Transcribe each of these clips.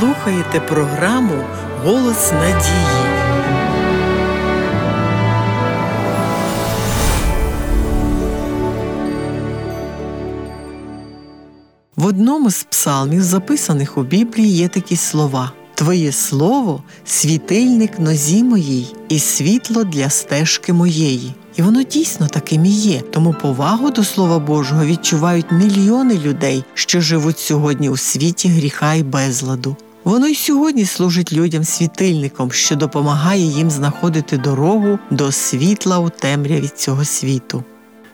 слухаєте програму Голос надії. В одному з псалмів, записаних у Біблії, є такі слова: Твоє слово світильник нозі моїй і світло для стежки моєї. І воно дійсно таким і є. Тому повагу до Слова Божого відчувають мільйони людей, що живуть сьогодні у світі гріха і безладу. Воно й сьогодні служить людям світильником, що допомагає їм знаходити дорогу до світла у темряві цього світу.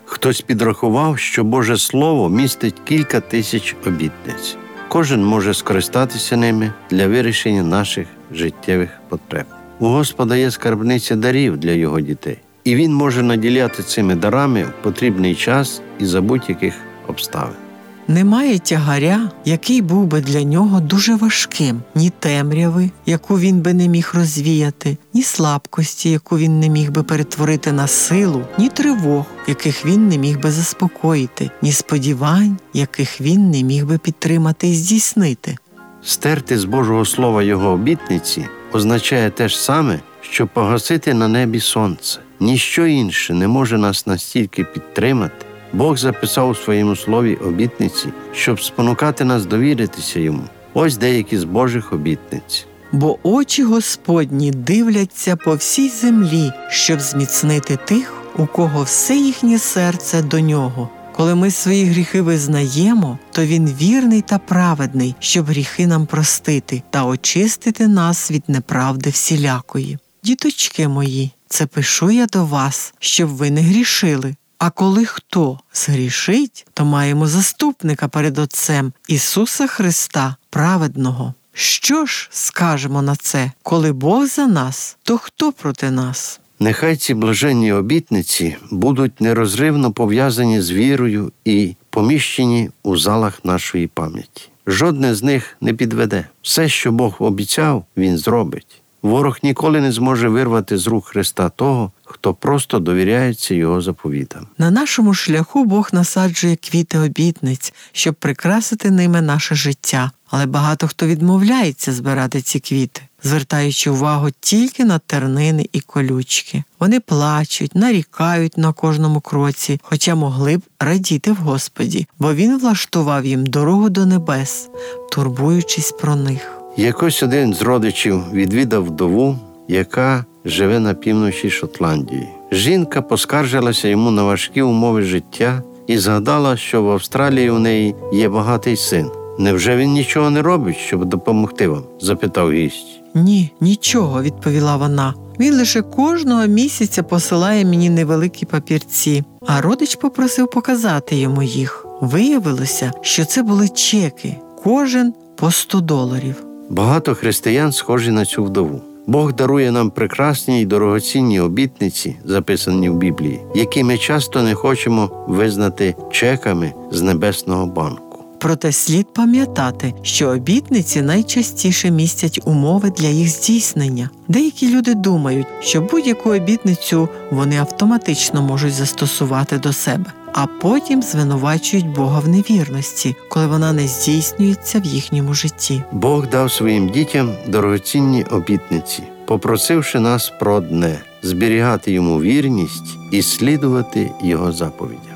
Хтось підрахував, що Боже Слово містить кілька тисяч обітниць. Кожен може скористатися ними для вирішення наших життєвих потреб. У Господа є скарбниця дарів для його дітей, і Він може наділяти цими дарами в потрібний час і за будь-яких обставин. Немає тягаря, який був би для нього дуже важким, ні темряви, яку він би не міг розвіяти, ні слабкості, яку він не міг би перетворити на силу, ні тривог, яких він не міг би заспокоїти, ні сподівань, яких він не міг би підтримати і здійснити. Стерти з Божого Слова Його обітниці означає те ж саме, що погасити на небі сонце. Ніщо інше не може нас настільки підтримати. Бог записав у своєму слові обітниці, щоб спонукати нас довіритися йому. Ось деякі з Божих обітниць. Бо очі Господні дивляться по всій землі, щоб зміцнити тих, у кого все їхнє серце до нього. Коли ми свої гріхи визнаємо, то він вірний та праведний, щоб гріхи нам простити та очистити нас від неправди всілякої. Діточки мої, це пишу я до вас, щоб ви не грішили. А коли хто згрішить, то маємо заступника перед Отцем Ісуса Христа, праведного. Що ж скажемо на це? Коли Бог за нас, то хто проти нас? Нехай ці блаженні обітниці будуть нерозривно пов'язані з вірою і поміщені у залах нашої пам'яті. Жодне з них не підведе. Все, що Бог обіцяв, Він зробить. Ворог ніколи не зможе вирвати з рук Христа того, хто просто довіряється Його заповітам. На нашому шляху Бог насаджує квіти обітниць, щоб прикрасити ними наше життя. Але багато хто відмовляється збирати ці квіти, звертаючи увагу тільки на тернини і колючки. Вони плачуть, нарікають на кожному кроці, хоча могли б радіти в Господі, бо Він влаштував їм дорогу до небес, турбуючись про них. Якось один з родичів відвідав вдову, яка живе на півночі Шотландії. Жінка поскаржилася йому на важкі умови життя і згадала, що в Австралії у неї є багатий син. Невже він нічого не робить, щоб допомогти вам? запитав гість. Ні, нічого, відповіла вона. Він лише кожного місяця посилає мені невеликі папірці, а родич попросив показати йому їх. Виявилося, що це були чеки, кожен по 100 доларів. Багато християн схожі на цю вдову. Бог дарує нам прекрасні й дорогоцінні обітниці, записані в Біблії, які ми часто не хочемо визнати чеками з небесного банку. Проте слід пам'ятати, що обітниці найчастіше містять умови для їх здійснення. Деякі люди думають, що будь-яку обітницю вони автоматично можуть застосувати до себе, а потім звинувачують Бога в невірності, коли вона не здійснюється в їхньому житті. Бог дав своїм дітям дорогоцінні обітниці, попросивши нас про одне зберігати йому вірність і слідувати його заповідям.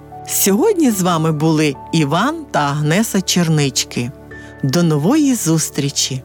Сьогодні з вами були Іван та Агнеса Чернички. До нової зустрічі!